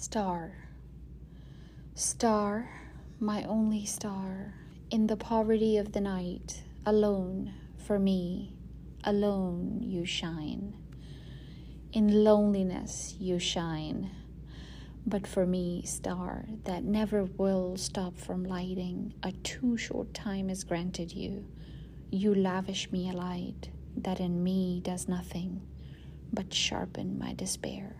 Star, star, my only star, in the poverty of the night, alone, for me, alone you shine. In loneliness you shine, but for me, star, that never will stop from lighting, a too short time is granted you. You lavish me a light that in me does nothing but sharpen my despair.